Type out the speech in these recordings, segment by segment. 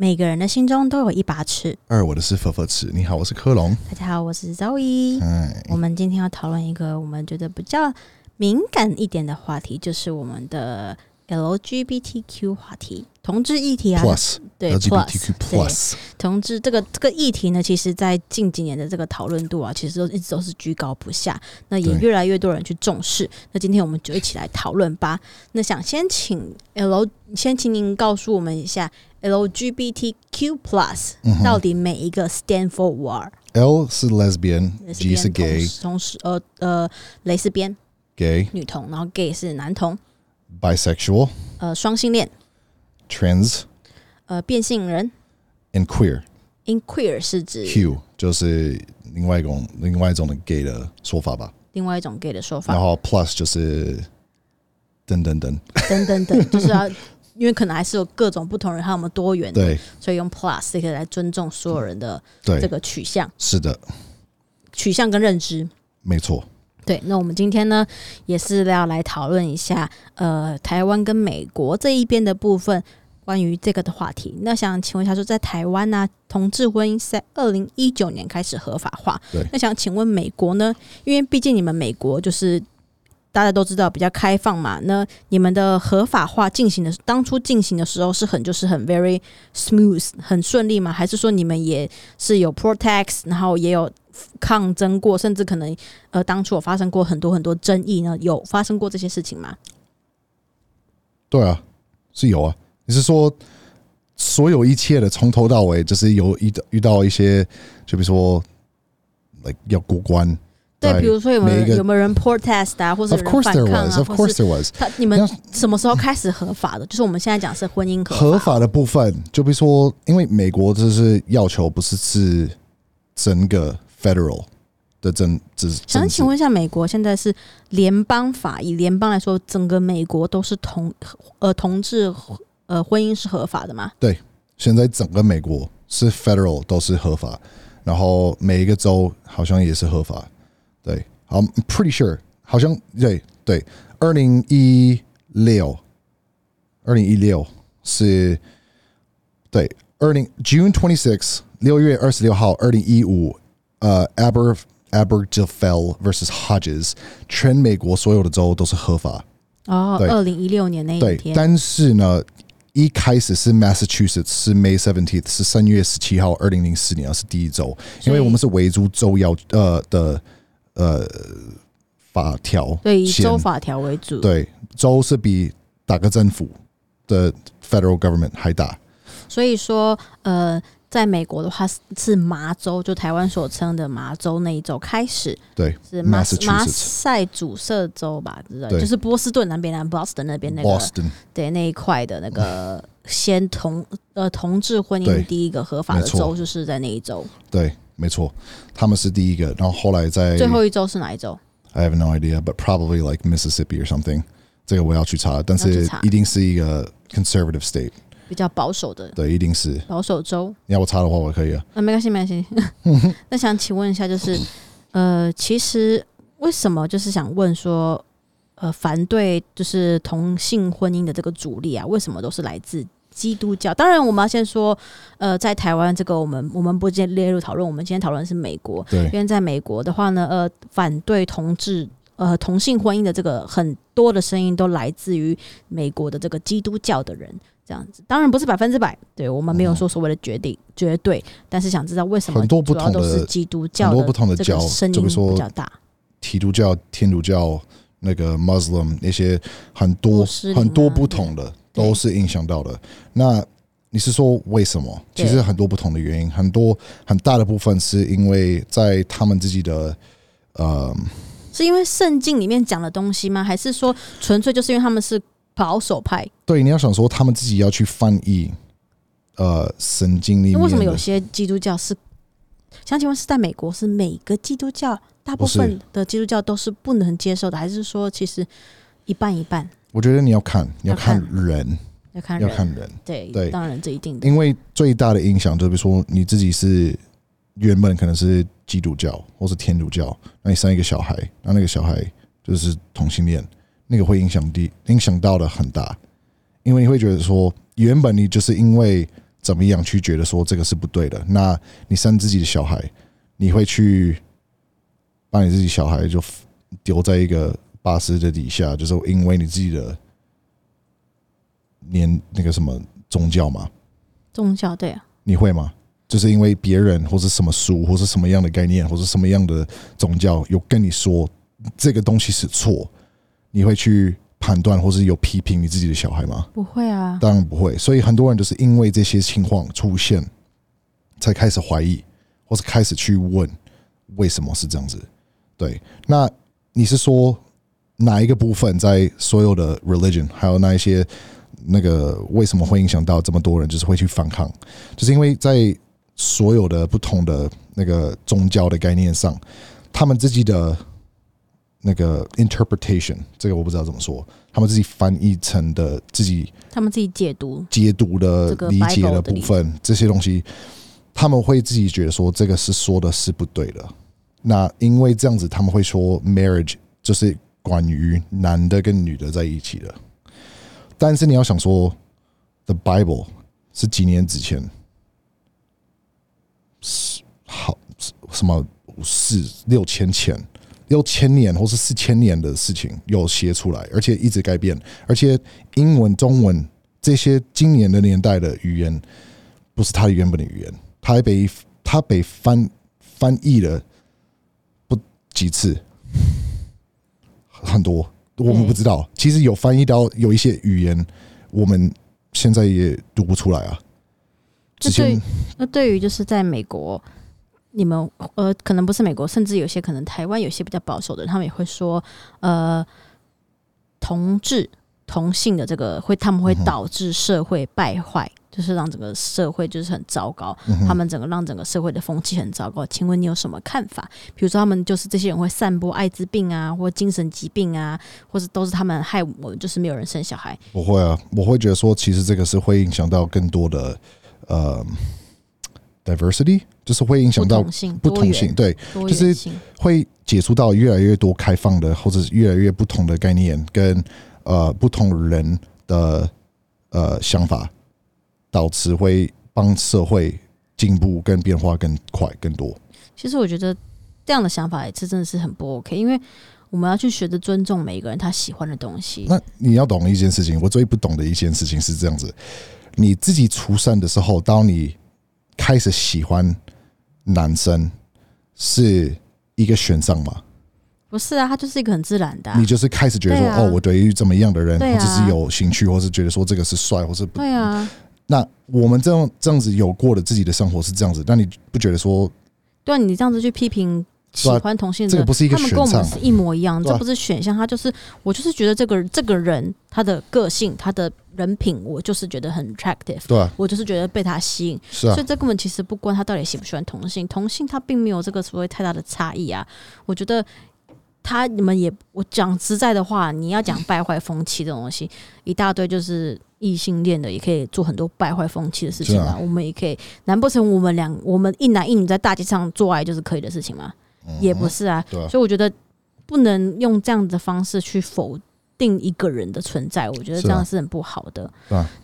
每个人的心中都有一把尺。二，我的是佛佛尺。你好，我是科隆。大家好，我是 Zoe。哎，我们今天要讨论一个我们觉得比较敏感一点的话题，就是我们的 LGBTQ 话题，同志议题啊。Plus 对 Plus，同志这个这个议题呢，其实在近几年的这个讨论度啊，其实都一直都是居高不下。那也越来越多人去重视。那今天我们就一起来讨论吧。那想先请 L，先请您告诉我们一下 LGBTQ Plus 嗯到底每一个 stand for what？L 是 lesbian，G 是 gay 同时呃呃蕾丝边 gay 女同，然后 gay 是男同，bisexual 呃双性恋，trans 呃变性人 and queer。，in queer 是指 Q 就是另外一种另外一种的 gay 的说法吧。另外一种 gay 的说法然，后 Plus 就是等等等，等等等，就是要。因为可能还是有各种不同人，还有我们多元的，对所以用 plus 这个来尊重所有人的对，这个取向、是的，取向跟认知。没错。对，那我们今天呢，也是要来讨论一下，呃，台湾跟美国这一边的部分关于这个的话题。那想请问一下，说在台湾呢、同志婚姻是在二零一九年开始合法化。对那想请问美国呢？因为毕竟你们美国就是大家都知道比较开放嘛，那你们的合法化进行的当初进行的时候是很就是很 very smooth 很顺利吗？还是说你们也是有 protest，然后也有抗争过，甚至可能呃当初有发生过很多很多争议呢？有发生过这些事情吗？对啊，是有啊。你是说所有一切的从头到尾，就是有遇到遇到一些，就比如说，like 要过关。对，比如说有没有有没有人 protest 啊，或者 Of course 反 there 抗 was. 啊，Of course there was. 他你们什么时候开始合法的？就是我们现在讲是婚姻合合法，法的部分，就比如说，因为美国就是要求不是是整个 federal 的政治政想请，问一下，美国现在是联邦法，以联邦来说，整个美国都是同呃同志呃婚姻是合法的吗？对现在整个美国是 federal 都是合法，然后每一个州好像也是合法。对，好，I'm pretty sure 好像对对，二零一六，二零一六是，对，二零 June twenty six 六月二十六号，二零一五，呃，Aber Abergefell versus Hodges，全美国所有的州都是合法。哦，对。二零一六年那一对，天，但是呢，一开始是 Massachusetts 是 May seventeenth 是三月十七号，二零零四年是第一周，因为我们是维州州要呃的呃法条对以州法条为主。对州是比打个政府的 federal government 还大，所以说，呃，在美国的话是是麻州，就台湾所称的麻州那一州开始对是马马赛主瑟州吧，对。就是波士顿南边南，Boston 那边那个 Boston 对那一块的那个先同呃同志婚姻第一个合法的州，就是在那一州。对，没错，他们是第一个，然后后来在最后一州是哪一州？I have no idea, but probably like Mississippi or something。这个我要去查，但是一定是一个 conservative state，比较保守的对，一定是。保守州。你要我查的话，我可以啊。啊，没关系，没关系。那想请问一下，就是 呃，其实为什么就是想问说，呃，反对就是同性婚姻的这个主力啊，为什么都是来自基督教？当然，我们要先说，呃，在台湾这个我们我们不接列入讨论，我们今天讨论是美国，对因为在美国的话呢，呃，反对同志。呃，同性婚姻的这个很多的声音都来自于美国的这个基督教的人，这样子。当然不是百分之百，对我们没有说所谓的决定、绝对，但是想知道为什么很多不同的是基督教很多不同的教声音就比如说比较大。基督教、天主教、那个 Muslim 那些很多很多不同的都是影响到的。那你是说为什么？其实很多不同的原因，很多很大的部分是因为在他们自己的呃是因为圣经里面讲的东西吗？还是说纯粹就是因为他们是保守派？对，你要想说他们自己要去翻译呃神经里面的，那为什么有些基督教是？想请问是在美国是每个基督教大部分的基督教都是不能接受的，还是说其实一半一半？我觉得你要看，你要要看看人，要看人，要看人。对对当然这一定的。因为最大的影响，就比如说你自己是原本可能是基督教或是天主教，那你生一个小孩，那那个小孩就是同性恋，那个会影响地影响到的很大，因为你会觉得说，原本你就是因为怎么样去觉得说这个是不对的。那你生自己的小孩，你会去把你自己小孩就丢在一个巴士的底下，就是因为你自己的年那个什么宗教吗？宗教对啊，你会吗？就是因为别人或是什么书或是什么样的概念或是什么样的宗教有跟你说这个东西是错，你会去判断或是有批评你自己的小孩吗？不会啊，当然不会。所以很多人就是因为这些情况出现，才开始怀疑，或是开始去问为什么是这样子。对，那你是说哪一个部分在所有的 religion 还有那一些那个为什么会影响到这么多人，就是会去反抗？就是因为在所有的不同的那个宗教的概念上，他们自己的那个 interpretation，这个我不知道怎么说，他们自己翻译成的自己他们自己解读，解读的理解的部分，这些东西，他们会自己觉得说这个是说的是不对的。那因为这样子，他们会说 marriage 就是关于男的跟女的在一起的。但是你要想说，The Bible 是几年之前，是好什么五四六千前。六千年或是四千年的事情有写出来，而且一直改变，而且英文、中文这些今年的年代的语言，不是它原本的语言，它还被它被翻翻译了不几次，很多我们不知道。其实有翻译到有一些语言，我们现在也读不出来啊。之那对那对于就是在美国，你们呃，可能不是美国，甚至有些可能台湾有些比较保守的人，他们也会说，呃，同志同性的这个会，他们会导致社会败坏，就是让整个社会就是很糟糕，他们整个让整个社会的风气很糟糕。请问你有什么看法？比如说，他们就是这些人会散播艾滋病啊，或精神疾病啊，或者都是他们害我们，就是没有人生小孩。我会啊，我会觉得说，其实这个是会影响到更多的呃 diversity，就是会影响到不同性、对，就是。会接触到越来越多开放的，或者是越来越不同的概念跟呃不同人的呃想法，导致会帮社会进步跟变化更快更多。其实我觉得这样的想法也是真的是很不 OK，因为我们要去学着尊重每一个人他喜欢的东西。那你要懂一件事情，我最不懂的一件事情是这样子：你自己出生的时候，当你开始喜欢男生，是一个选项嘛？不是啊，他就是一个很自然的、啊你。就是开始觉得说，对啊哦，我对于怎么样的人，对啊或者是有兴趣，或是觉得说这个是帅，或是不。对啊，那我们这样这样子有过的自己的生活是这样子，但你不觉得说，对啊，你这样子去批评喜欢同性的，这个不是一个他们跟我们选项是一模一样，对啊这不是选项，他就是我就是觉得这个这个人他的个性、他的人品，我就是觉得很 attractive，对啊，我就是觉得被他吸引，是啊所以，这根本其实不关他到底喜不喜欢同性，同性他并没有这个所谓太大的差异啊。我觉得他你们也，我讲实在的话，你要讲败坏风气这种东西，一大堆就是异性恋的也可以做很多败坏风气的事情啊。啊我们也可以，难不成我们两我们一男一女在大街上做爱就是可以的事情吗？也不是啊。所以我觉得不能用这样的方式去否定一个人的存在，我觉得这样是很不好的。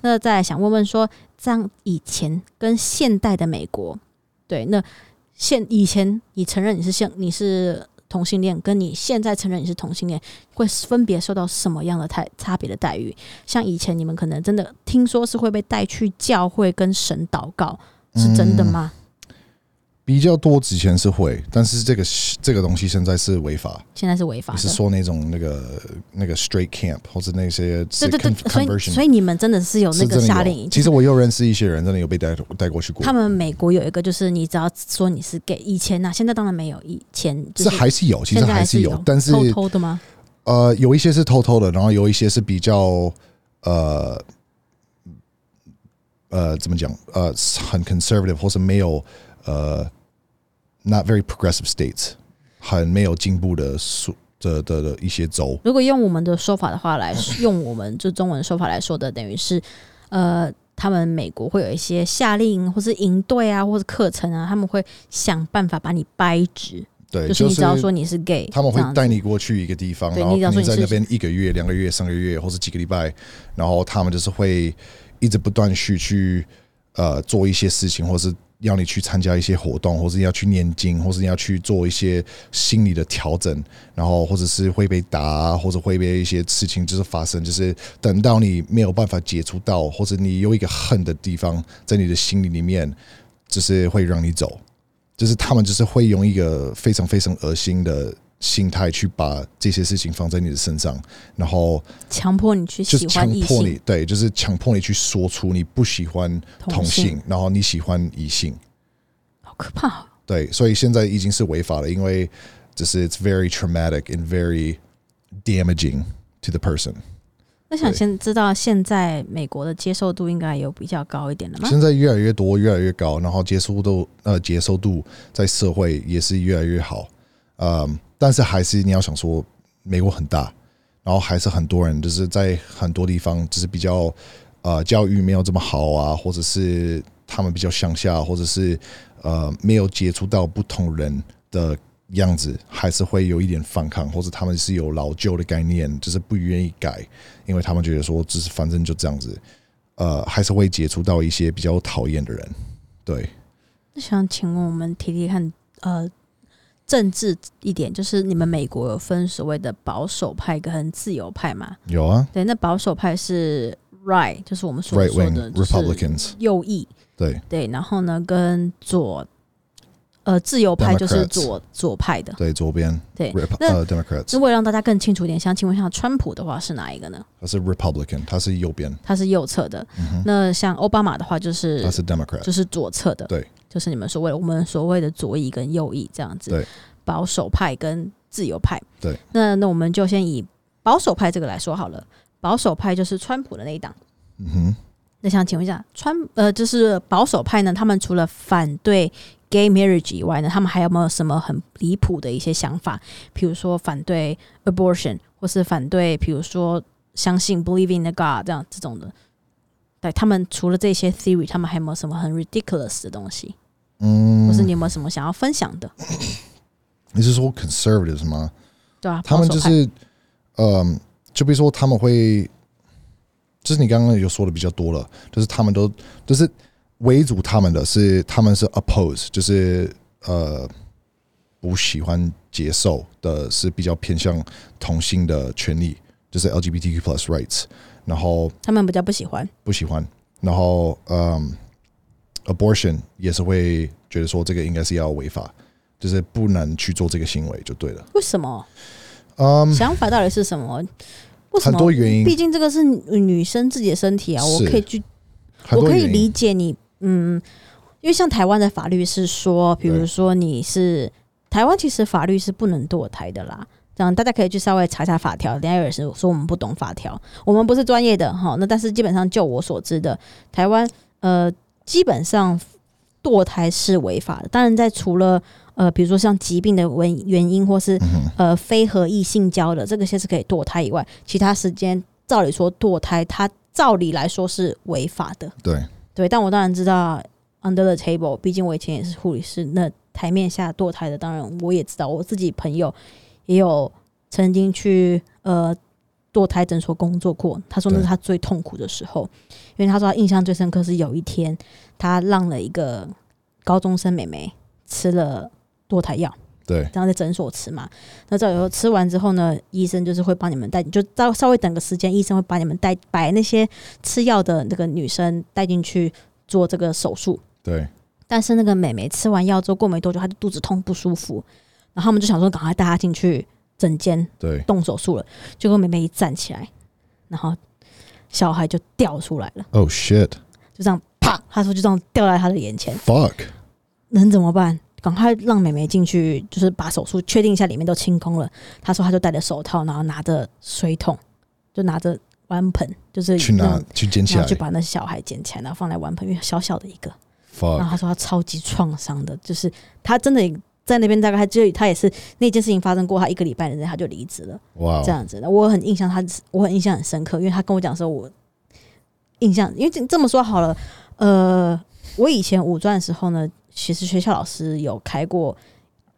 那再想问问说，这样以前跟现代的美国，对，那现以前你承认你是现你是同性恋，跟你现在承认你是同性恋，会分别受到什么样的太差别的待遇？像以前你们可能真的听说是会被带去教会跟神祷告，是真的吗？比较多之前是会，但是这个这个东西现在是违法。现在是违法你。是说那种那个那个 straight camp 或者那些对对对所以所以你们真的是有那个夏令营。其实我又认识一些人，真的有被带带过去过他。们美国有一个，就是你只要说你是 gay，以前呐、现在当然没有，以前就这是还是有，其实还是有，但是偷偷的吗？呃，有一些是偷偷的，然后有一些是比较呃呃怎么讲呃很 conservative 或是没有呃 not very progressive states 很没有进步的数的的的一些州。如果用我们的说法的话来，用我们就中文说法来说的，等于是呃，他们美国会有一些夏令营或是营队啊，或是课程啊，他们会想办法把你掰直，对，就是你只要说你是 gay，他们会带你过去一个地方，对然后你在那边一个月、两个月、三个月，或是几个礼拜，然后他们就是会一直不断去去呃做一些事情，或是要你去参加一些活动，或是要去念经，或是你要去做一些心理的调整，然后或者是会被打，或者会被一些事情就是发生，就是等到你没有办法解除到，或者你有一个恨的地方在你的心里里面，就是会让你走，就是他们就是会用一个非常非常恶心的心态去把这些事情放在你的身上，然后强迫你去就是强喜欢你，对，就是强迫你去说出你不喜欢同同性，然后你喜欢异性，好可怕哦。对，所以现在已经是违法了，因为就是 it's very traumatic and very damaging to the person。我想先知道现在美国的接受度应该有比较高一点的吗？现在越来越多，越来越高，然后接受度呃接受度在社会也是越来越好，嗯，但是还是你要想说，美国很大，然后还是很多人就是在很多地方就是比较呃教育没有这么好啊，或者是他们比较乡下，或者是呃没有接触到不同人的样子，还是会有一点反抗，或者他们是有老旧的概念，就是不愿意改，因为他们觉得说，只是反正就这样子。呃，还是会接触到一些比较讨厌的人。对，那想请问我们提提看，呃，政治一点，就是你们美国有分所谓的保守派跟自由派嘛？有啊。对，那保守派是 right，就是我们所说的 Republicans，右翼，对。对，然后呢，跟左，呃，自由派就是左左派的，对，左边。对。那呃 Democrats，那为了让大家更清楚一点，想请问一下，川普的话是哪一个呢？他是 Republican，他是右边，他是右侧的。那像奥巴马的话，就是他是 Democrat，就是左侧的，对，就是你们所谓我们所谓的左翼跟右翼这样子，保守派跟自由派，对。那那我们就先以保守派这个来说好了，保守派就是川普的那一党。嗯哼，那想请问一下，川呃，就是保守派呢，他们除了反对 gay marriage 以外呢，他们还有没有什么很离谱的一些想法？比如说反对 abortion，或是反对，比如说相信 believe in the God 这样这种的。对他们除了这些 theory，他们还有没有什么很 ridiculous 的东西？嗯或，是你有没有什么想要分享的？你是说 conservatives 吗？对啊，他们就是，嗯，就比如说他们会，就是你刚刚有说的比较多了，就是他们都就是围阻他们的是他们是 oppose，就是呃不喜欢接受的是比较偏向同性的权利，就是 LGBTQ plus rights，然后他们比较不喜欢。不喜欢，然后嗯，abortion 也是会觉得说这个应该是要违法，就是不能去做这个行为就对了。为什么？嗯，想法到底是什么？为什么很？多原因毕竟这个是女生自己的身体啊，我可以去我可以理解你，嗯，因为像台湾的法律是说，比如说你是台湾，其实法律是不能堕胎的啦。这样大家可以去稍微查查法条。等一下有人是说我们不懂法条，我们不是专业的哈。那但是基本上就我所知的，台湾呃基本上堕胎是违法的。当然，在除了呃比如说像疾病的原原因或是呃非合意性交的这个些是可以堕胎以外，其他时间照理说堕胎，它照理来说是违法的。对，对，但我当然知道 under the table，毕竟我以前也是护理师，那台面下堕胎的，当然我也知道，我自己朋友也有曾经去呃堕胎诊所工作过，他说那是他最痛苦的时候，因为他说他印象最深刻是有一天他让了一个高中生妹妹吃了堕胎药。对，然后在诊所吃嘛。那这以后吃完之后呢，医生就是会帮你们带，就稍稍微等个时间，医生会把你们带，把那些吃药的那个女生带进去做这个手术。对，但是那个美眉吃完药之后，过没多久她就肚子痛不舒服，然后我们就想说赶快带她进去诊间对，动手术了。结果妹妹一站起来，然后小孩就掉出来了，Oh shit! 就这样啪，他说就这样掉在他的眼前。Fuck! 能怎么办？赶快让妹妹进去，就是把手术确定一下里面都清空了。他说他就戴着手套，然后拿着水桶，就拿着碗盆，就是去拿种去捡起来然后去把那小孩捡起来，然后放在碗盆，因为小小的一个。然后，fuck！他说他超级创伤的，就是他真的在那边大概他就他也是那件事情发生过，他一个礼拜之内他就离职了，哇这，样子的。我很印象他，我很印象很深刻，因为他跟我讲说，我印象，因为这这么说好了，呃，我以前五专的时候呢，其实学校老师有开过。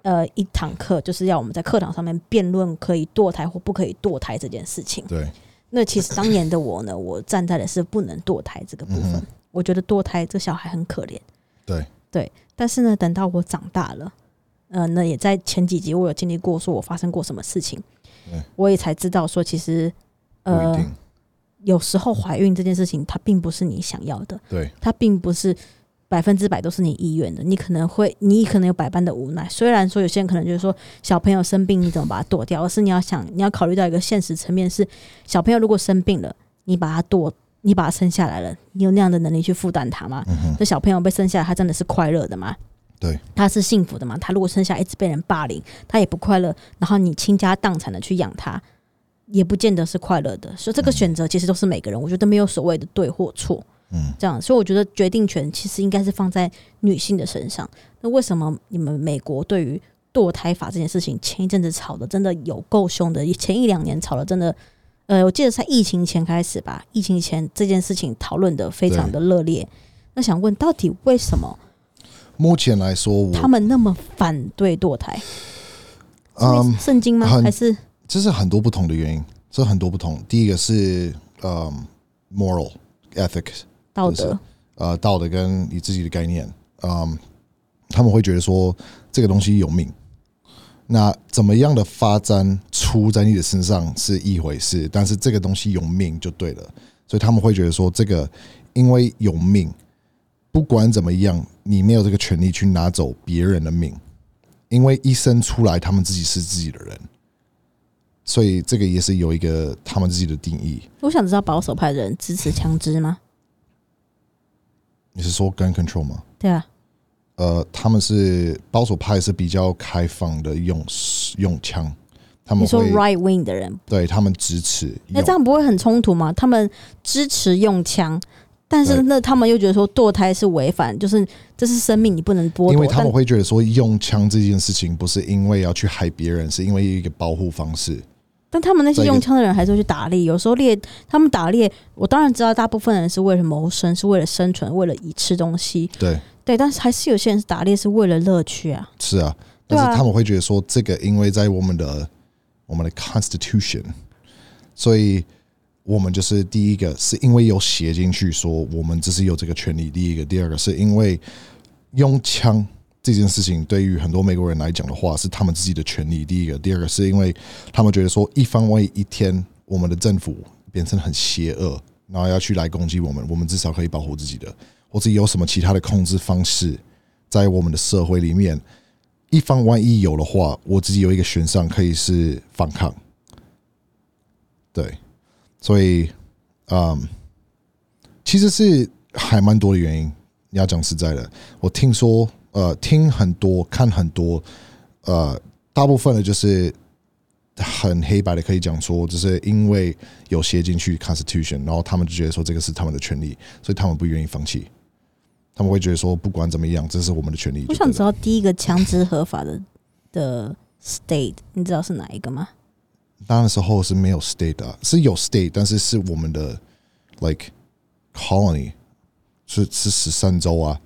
呃，一堂课就是要我们在课堂上面辩论可以堕胎或不可以堕胎这件事情。对，那其实当年的我呢，我站在的是不能堕胎这个部分。嗯我觉得堕胎这小孩很可怜。对对，但是呢，等到我长大了，呃，那也在前几集我有经历过，说我发生过什么事情，我也才知道说，其实呃，有时候怀孕这件事情，它并不是你想要的，对它并不是百分之百都是你意愿的，你可能会，你可能有百般的无奈。虽然说有些人可能就是说小朋友生病你怎么把它躲掉，而是你要想，你要考虑到一个现实层面是，小朋友如果生病了，你把他躲，你把他生下来了，你有那样的能力去负担他吗？这小朋友被生下来，他真的是快乐的吗？对，他是幸福的嘛？他如果生下一直被人霸凌，他也不快乐，然后你倾家荡产的去养他，也不见得是快乐的。所以这个选择其实都是每个人，我觉得没有所谓的对或错。嗯，这样，所以我觉得决定权其实应该是放在女性的身上。那为什么你们美国对于堕胎法这件事情，前一阵子吵的真的有够凶的？前一两年吵的真的，呃，我记得在疫情前开始吧，疫情前这件事情讨论的非常的热烈。那想问，到底为什么目前来说，我他们那么反对堕胎？嗯，圣经吗？还是这是很多不同的原因，这很多不同。第一个是嗯，moral ethics，就是道德？呃，道德跟你自己的概念，嗯，他们会觉得说这个东西有命，那怎么样的发展出在你的身上是一回事，但是这个东西有命就对了，所以他们会觉得说这个因为有命，不管怎么样，你没有这个权利去拿走别人的命，因为一生出来他们自己是自己的人，所以这个也是有一个他们自己的定义。我想知道保守派的人支持枪支吗？你是说 gun control 吗？对啊，呃，他们是保守派，是比较开放的用用枪，他们你说会 right wing 的人对他们支持那用这样不会很冲突吗？他们支持用枪，但是那他们又觉得说堕胎是违反，就是这是生命，你不能剥夺。因为他们会觉得说用枪这件事情不是因为要去害别人，是因为一个保护方式。但他们那些用枪的人还是会去打猎，有时候猎他们打猎，我当然知道大部分人是为了谋生，是为了生存，为了以吃东西，对，对，但是还是有些人是打猎是为了乐趣啊。是啊，但是他们会觉得说这个，因为在我们的我们的 Constitution，所以我们就是第一个是因为有写进去说我们只是有这个权利，第一个，第二个是因为用枪这件事情对于很多美国人来讲的话是他们自己的权利，第一个，第二个是因为他们觉得说一方万一一天我们的政府变成很邪恶，然后要去来攻击我们，我们至少可以保护自己的，或者有什么其他的控制方式在我们的社会里面。一方万一有的话，我自己有一个选项可以是反抗，对，所以，嗯，其实是还蛮多的原因。你要讲实在的，我听说，呃，听很多，看很多，呃，大部分的就是很黑白的，可以讲说，就是因为有写进去 Constitution，然后他们就觉得说这个是他们的权利，所以他们不愿意放弃。他们会觉得说，不管怎么样，这是我们的权利。我想知道第一个枪支合法的的 state，你知道是哪一个吗？那的时候是没有 state 的啊、是有 state，但是是我们的 like colony，是是十三州啊。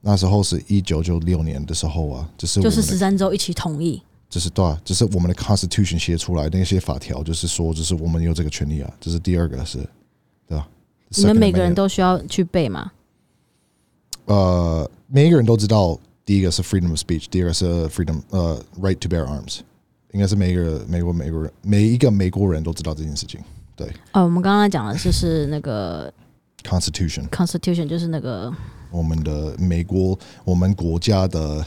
那时候是一九九六年的时候啊，就是就是十，三州一起同意。就是对啊，就是我们的 constitution 写出来那些法条，就是说，就是我们有这个权利啊。这是第二个是，对吧？你们每个人都需要去背吗？呃，每一个人都知道，第一个是 freedom of speech，第二个是 freedom 呃 right to bear arms，应该是每一个美国美国人每一个美国人都知道这件事情。对哦，我们刚刚讲的就是那个，constitution。Constitution，就是那个我们的美国，我们国家的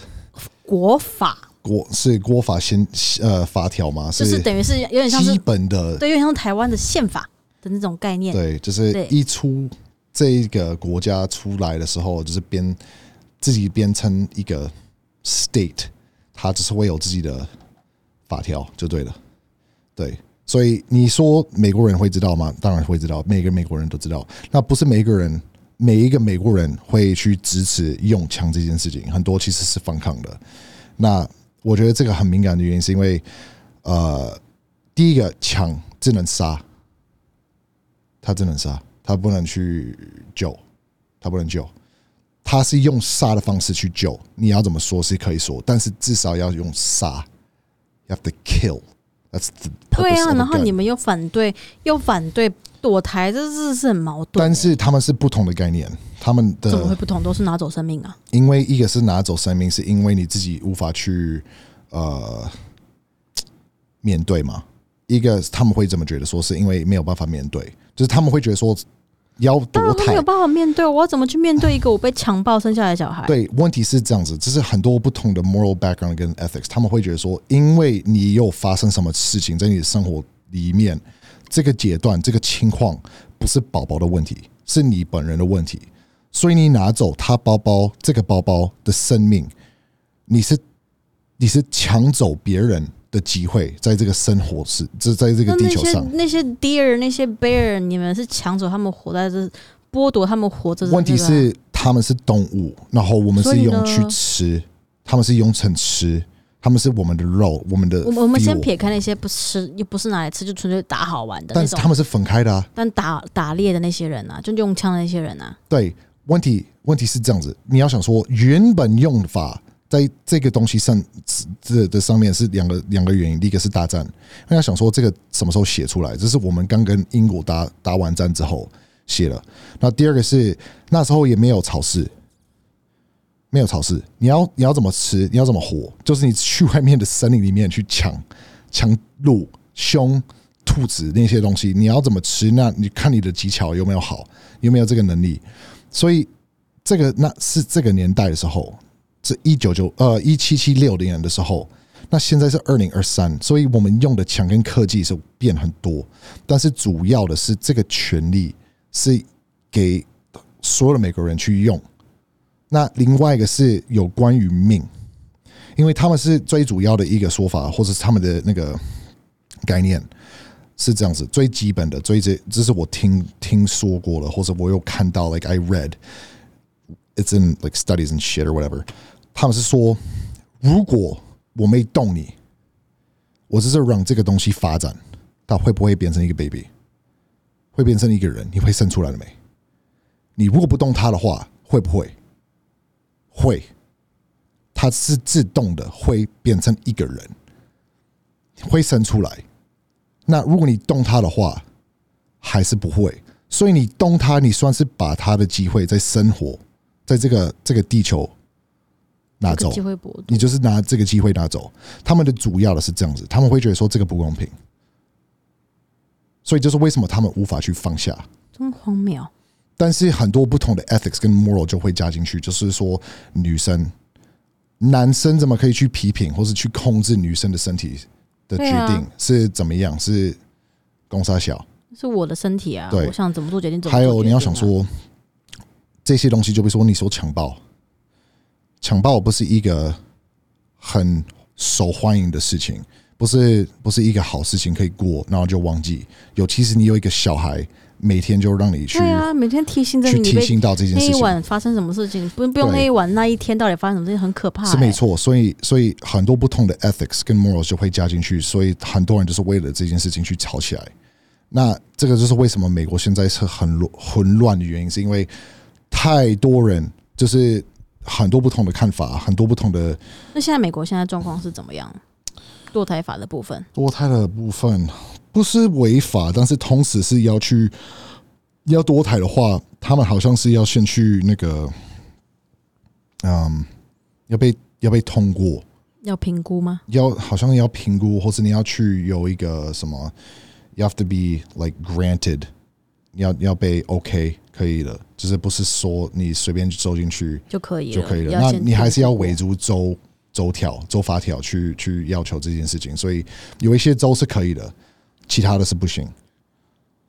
国法，国是国法先呃法条嘛，就是等于是有点像是基本的对，有点像台湾的宪法的那种概念。对，就是一出这一个国家出来的时候，就是编自己编成一个 state，它只是会有自己的法条就对了。对，所以你说美国人会知道吗？当然会知道，每个美国人都知道。那不是每一个人，每一个美国人会去支持用枪这件事情，很多其实是反抗的。那我觉得这个很敏感的原因，是因为呃，第一个枪只能杀，他只能杀，他不能去救，他不能救，他是用杀的方式去救。你要怎么说是可以说，但是至少要用杀 have to kill，That's the 对啊，然后你们又反对又反对堕胎，这是是很矛盾欸。但是他们是不同的概念，他们的怎么会不同？都是拿走生命啊！因为一个是拿走生命，是因为你自己无法去呃面对嘛。一个他们会这么觉得，说是因为没有办法面对，就是他们会觉得说要当堕胎然都没有办法面对，我要怎么去面对一个我被强暴生下来的小孩？对，问题是这样子，就是很多不同的 moral background 跟 ethics，他们会觉得说，因为你有发生什么事情在你的生活里面，这个阶段这个情况不是宝宝的问题，是你本人的问题，所以你拿走他包包这个包包的生命，你是你是抢走别人的机会，在这个生活是，这在这个地球上。那些 deer 那些 bear，你们是抢走他们活在这，剥夺他们活着的、问题是他们是动物，然后我们是用去吃，他们是用成吃，他们是我们的肉，我们的我们我们先撇开那些不吃又不是拿来吃，就纯粹打好玩的但是他。们是分开的啊。但打打猎的那些人啊，就用枪的那些人啊，对，问题问题是这样子，你要想说原本用法在这个东西上这这上面是两个两个原因，第一个是大战，那要想说这个什么时候写出来？这是我们刚跟英国打打完战之后写了。那第二个是那时候也没有超市。没有超市，你要你要怎么吃？你要怎么活？就是你去外面的森林里面去抢抢鹿、熊、兔子那些东西，你要怎么吃？那你看你的技巧有没有好，有没有这个能力？所以这个那是这个年代的时候，是一九九呃一七七六年的时候，那现在是二零二三，所以我们用的枪跟科技是变很多，但是主要的是这个权利是给所有的美国人去用。那另外一个是有关于命，因为他们是最主要的一个说法，或者是他们的那个概念是这样子，最基本的，最这这是我听听说过了，或者我有看到，like I read it's in like studies and shit or whatever，他们是说，如果我没动你，我只是让这个东西发展，它会不会变成一个 baby？会变成一个人？你会生出来了没？你如果不动它的话，会不会？会，它是自动的，会变成一个人，会生出来。那如果你动它的话，还是不会。所以你动它，你算是把它的机会在生活，在这个这个地球拿走。你就是拿这个机会拿走。他们的主要的是这样子，他们会觉得说这个不公平，所以就是为什么他们无法去放下。真荒谬。但是很多不同的 ethics 跟 moral 就会加进去，就是说女生、男生怎么可以去批评或是去控制女生的身体的决定是怎么样？是公杀小。是我的身体啊，对我想怎么做决定怎么做还有你要想说这些东西，就比如说你说强暴，强暴不是一个很受欢迎的事情，不是不是一个好事情可以过，然后就忘记。尤其是你有一个小孩，每天就让你去、对啊，每天提醒着你被去提醒到这件事那一情。晚发生什么事情，不不用对那一晚那一天到底发生什么事情，很可怕、欸。是没错，所以所以很多不同的 ethics 跟 morals 就会加进去，所以很多人就是为了这件事情去吵起来。那这个就是为什么美国现在是很乱混乱的原因，是因为太多人就是很多不同的看法，很多不同的那现在美国现在状况是怎么样？堕胎法的部分，堕胎的部分不是违法，但是同时是要去要堕胎的话，他们好像是要先去那个，嗯，要被要被通过，要评估吗？要好像要评估，或是你要去有一个什么，you have to be like granted，要要被 OK 可以的，就是不是说你随便收进去就可以就可以了。那你还是要围住州州条、州法条去去要求这件事情，所以有一些州是可以的，其他的是不行。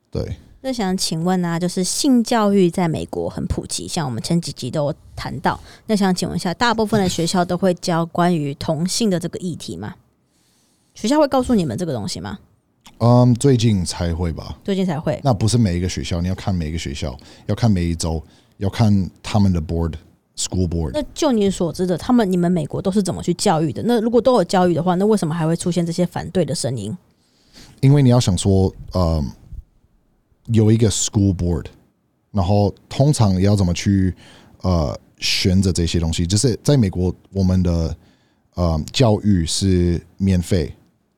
对，那想请问啊，就是性教育在美国很普及，像我们前几集都谈到。那想请问一下，大部分的学校都会教关于同性的这个议题吗？学校会告诉你们这个东西吗？嗯，最近才会吧。最近才会。那不是每一个学校，你要看每一个学校，要看每一周，要看他们的 board school board。那就你所知的，他们你们美国都是怎么去教育的？那如果都有教育的话，那为什么还会出现这些反对的声音？因为你要想说，嗯，有一个 school board，然后通常要怎么去呃选择这些东西，就是在美国，我们的呃教育是免费，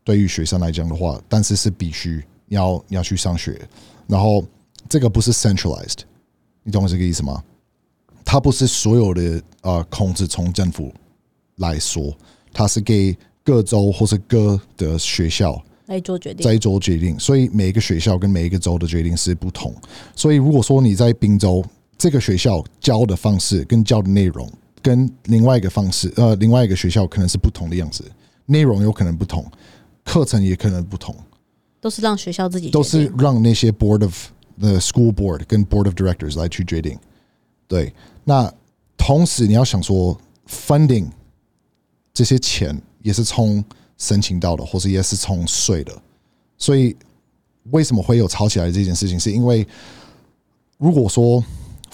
对于学生来讲的话，但是是必须要要去上学，然后这个不是 centralized，你懂我这个意思吗？它不是所有的呃控制从政府来说，它是给各州或是各的学校来做决定。在做决定，所以每一个学校跟每一个州的决定是不同。所以如果说你在滨州这个学校教的方式跟教的内容，跟另外一个方式呃另外一个学校可能是不同的样子，内容有可能不同，课程也可能不同，都是让学校自己都是让那些 board of the school board 跟 board of directors 来去决定。对，那同时你要想说 funding 这些钱也是从申请到的，或者也是从税的，所以为什么会有吵起来这件事情？是因为如果说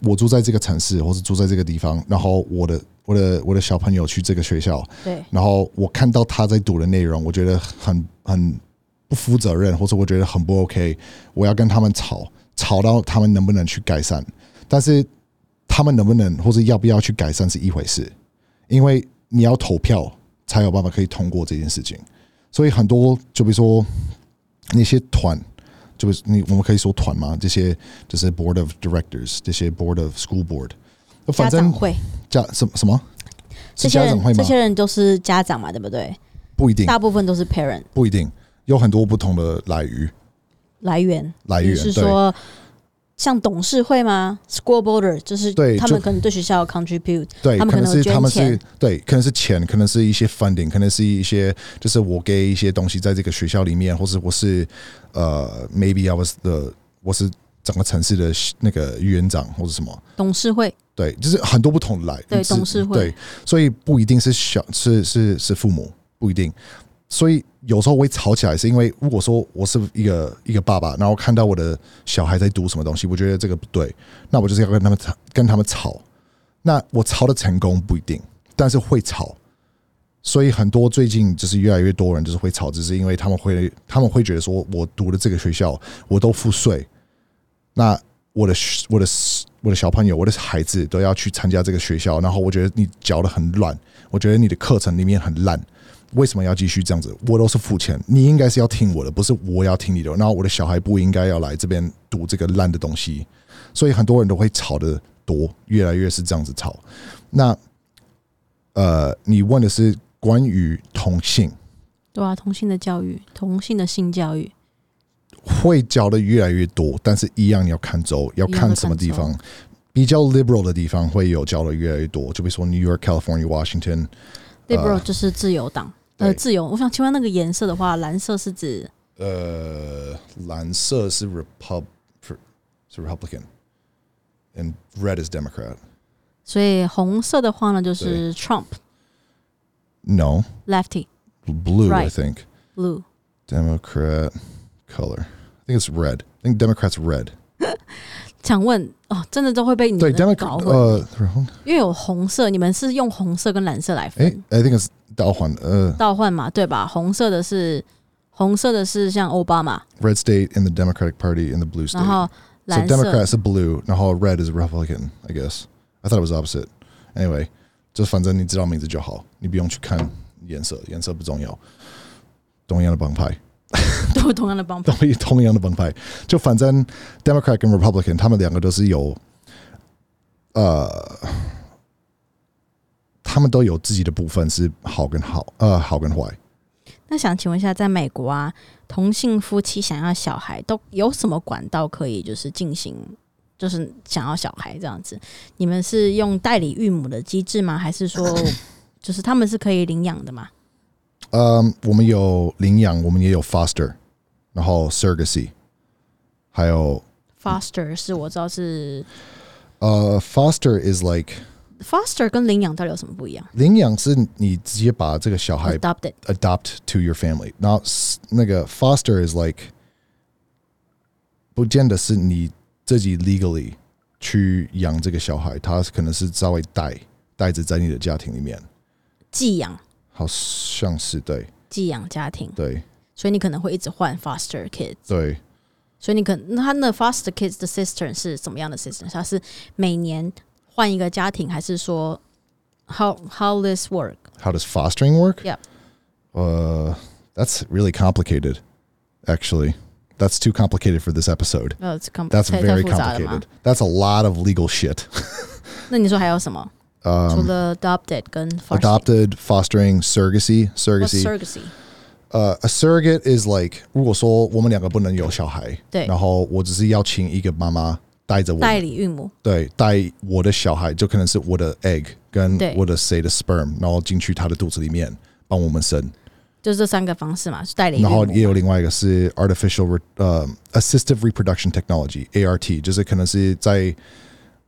我住在这个城市，或是住在这个地方，然后我的我的我的小朋友去这个学校，对然后我看到他在读的内容，我觉得很很不负责任，或者我觉得很不 OK，我要跟他们吵，吵到他们能不能去改善。但是他们能不能或者要不要去改善是一回事，因为你要投票才有办法可以通过这件事情。所以很多就比如说那些团，就是你我们可以说团嘛，这些就是 board of directors，这些 board of school board，反正家长会，家什么什么是这些人这家长会吗？些人都是家长嘛，对不对？不一定，大部分都是 parent 不一定，有很多不同的来源来源。来源。对是说像董事会吗？School board 就是对他们可能对学校 contribute，对，他们可能是他们捐是对，可能是钱，可能是一些 funding，可能是一些就是我给一些东西在这个学校里面，或是我是呃，maybe I was the 我是整个城市的那个园长或者什么，董事会对，就是很多不同来对董事会对，所以不一定是小是是是父母，不一定。所以有时候会吵起来，是因为如果说我是一个一个爸爸，然后看到我的小孩在读什么东西，我觉得这个不对，那我就是要跟他们吵，跟他们吵。那我吵的成功不一定，但是会吵。所以很多最近就是越来越多人就是会吵，只是因为他们会他们会觉得说我读的这个学校我都付税，那我的我的我的小朋友我的孩子都要去参加这个学校，然后我觉得你教的很乱，我觉得你的课程里面很烂，为什么要继续这样子？我都是付钱，你应该是要听我的，不是我要听你的。然后我的小孩不应该要来这边读这个烂的东西，所以很多人都会吵得多，越来越是这样子吵。那呃，你问的是关于同性，对啊，同性的教育，同性的性教育，会教的越来越多，但是一样你要看州，要看什么地方。比较 liberal 的地方会有教的越来越多，就比如说 New York、California、Washington，liberal 就是自由党，呃，对自由。我想请问那个颜色的话，蓝色是指呃，蓝色是 Repub 是 Republican，and red is Democrat。所以红色的话呢，就是 Trump No, lefty blue. I Right. think blue。 Democrat color. I think it's red. I think Democrats red. 想问哦，真的都会被你搞混，呃，因为有红色，你们是用红色跟蓝色来哎分，I think it's 倒换呃倒换嘛，对吧？红色的是红色的是像奥巴马，red state in the Democratic Party in the blue state. 然后蓝色 Democrat 是 blue，然后 red is Republican. I guess I thought it was opposite. Anyway，就反正你知道名字就好，你不用去看颜色，颜色不重要。同样的帮派，都是同样的帮派。同同样的帮派，就反正 Democrat 跟 Republican 他们两个都是有，呃，他们都有自己的部分是好跟好，呃，好跟坏。那想请问一下，在美国啊，同性夫妻想要小孩都有什么管道可以就是进行，就是想要小孩这样子？你们是用代理育母的机制吗？还是说，就是他们是可以领养的吗？嗯，我们有领养，我们也有 foster，然后 surrogacy，还有 Foster 是我知道是呃，foster is like Foster 跟领养到底有什么不一样领养是你直接把这个小孩？Adopted adopt to your family，然后那个 foster is like 不见得是你自己 legally 去养这个小孩，他可能是稍微带带着在你的家庭里面，寄养好像是对寄养家庭，对所以你可能会一直换 Foster kids。对，所以你可那他那 foster kids 的 system 是什么样的 system？它是每年换一个家庭，还是说 how how this work？ How does fostering work? Yep. Uh, That's really complicated. Actually, that's too complicated for this episode. 呃，这 com- That's 太太 very 复杂了吗 complicated.？That's a lot of legal shit. 那你说还有什么？ 除 Um, 了 adopted 跟 foster- adopted, fostering, surrogacy, What's surrogacy. surrogacy，呃、a surrogate is like 如果说我们两个不能有小孩，对然后我只是要请一个妈妈带着我，代理孕母。对，带我的小孩，就可能是我的 egg 跟对我的谁的 sperm，然后进去他的肚子里面帮我们生。就是这三个方式嘛，是代理孕母嘛。然后也有另外一个是 artificial re, 呃 assistive reproduction technology ART，就是可能是在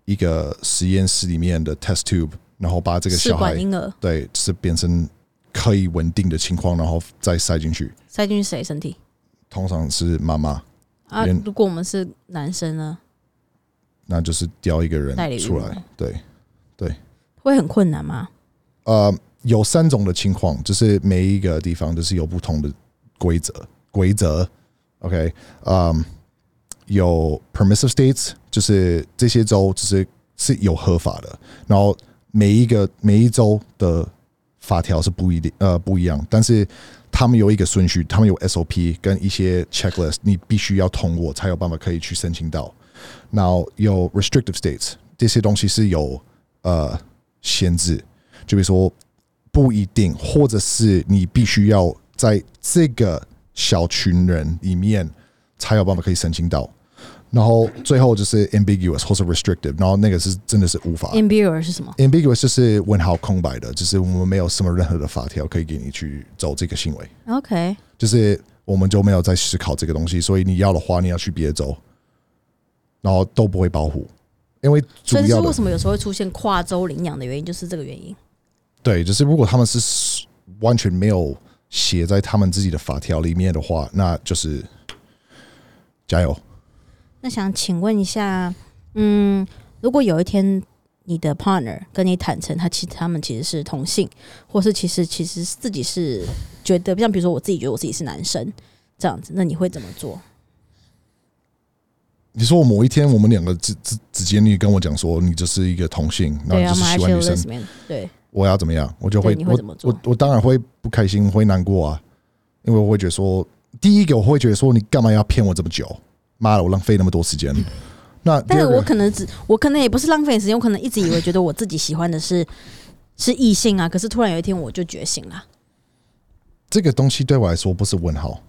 一个实验室里面的 test tube，然后把这个小孩管婴儿对是变成可以稳定的情况，然后再塞进去。塞进去谁身体通常是妈妈，啊？如果我们是男生呢，那就是叼一个人出来。对对，会很困难吗？呃，有三种的情况，就是每一个地方都是有不同的规则规则。OK，嗯、有 permissive states，就是这些州就是是有合法的，然后每一个每一州的法条是不一定呃不一样，但是他们有一个顺序，他们有 SOP 跟一些 checklist，你必须要通过才有办法可以去申请到。然后有 restrictive states，这些东西是有呃限制，就比如说不一定，或者是你必须要在这个小群人里面才有办法可以申请到。然后最后就是 ambiguous 或是 restrictive，然后那个是真的是无法。ambiguous 是什么？ambiguous 就是问号空白的，就是我们没有什么任何的法条可以给你去走这个行为，OK，就是我们就没有在思考这个东西，所以你要的话，你要去别的州，然后都不会保护，因为主所以是为什么有时候会出现跨州领养的原因，就是这个原因。对，就是如果他们是完全没有写在他们自己的法条里面的话，那就是加油。那想请问一下，嗯，如果有一天你的 partner 跟你坦诚，他其实他们其实是同性，或是其实其实自己是觉得，像比如说我自己觉得我自己是男生这样子，那你会怎么做？你说我某一天我们两个直直直接你跟我讲说你就是一个同性，然后对啊，你就是我们还是有喜欢女生，对，我要怎么样？我就会我我当然会不开心，会难过啊，因为我会觉得说，第一个我会觉得说你干嘛要骗我这么久？妈的，我浪费那么多时间。那但是，我可能只，我可能也不是浪费时间，我可能一直以为觉得我自己喜欢的是是异性啊，可是突然有一天我就觉醒了。这个东西对我来说不是问号。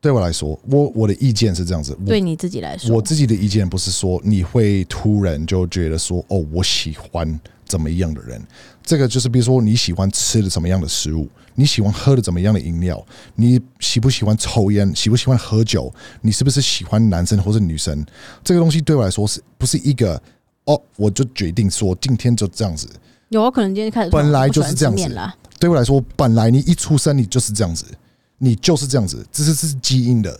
对我来说，我我的意见是这样子，对你自己来说，我自己的意见不是说你会突然就觉得说哦，我喜欢怎么样的人。这个就是比如说你喜欢吃的什么样的食物，你喜欢喝的怎么样的饮料，你喜不喜欢抽烟，喜不喜欢喝酒，你是不是喜欢男生或者女生？这个东西对我来说是不是一个哦，我就决定说今天就这样子。有啊可能今天开始本来就是这样子啦，对我来说，本来你一出生你就是这样子，你就是这样子，这是这是基因的。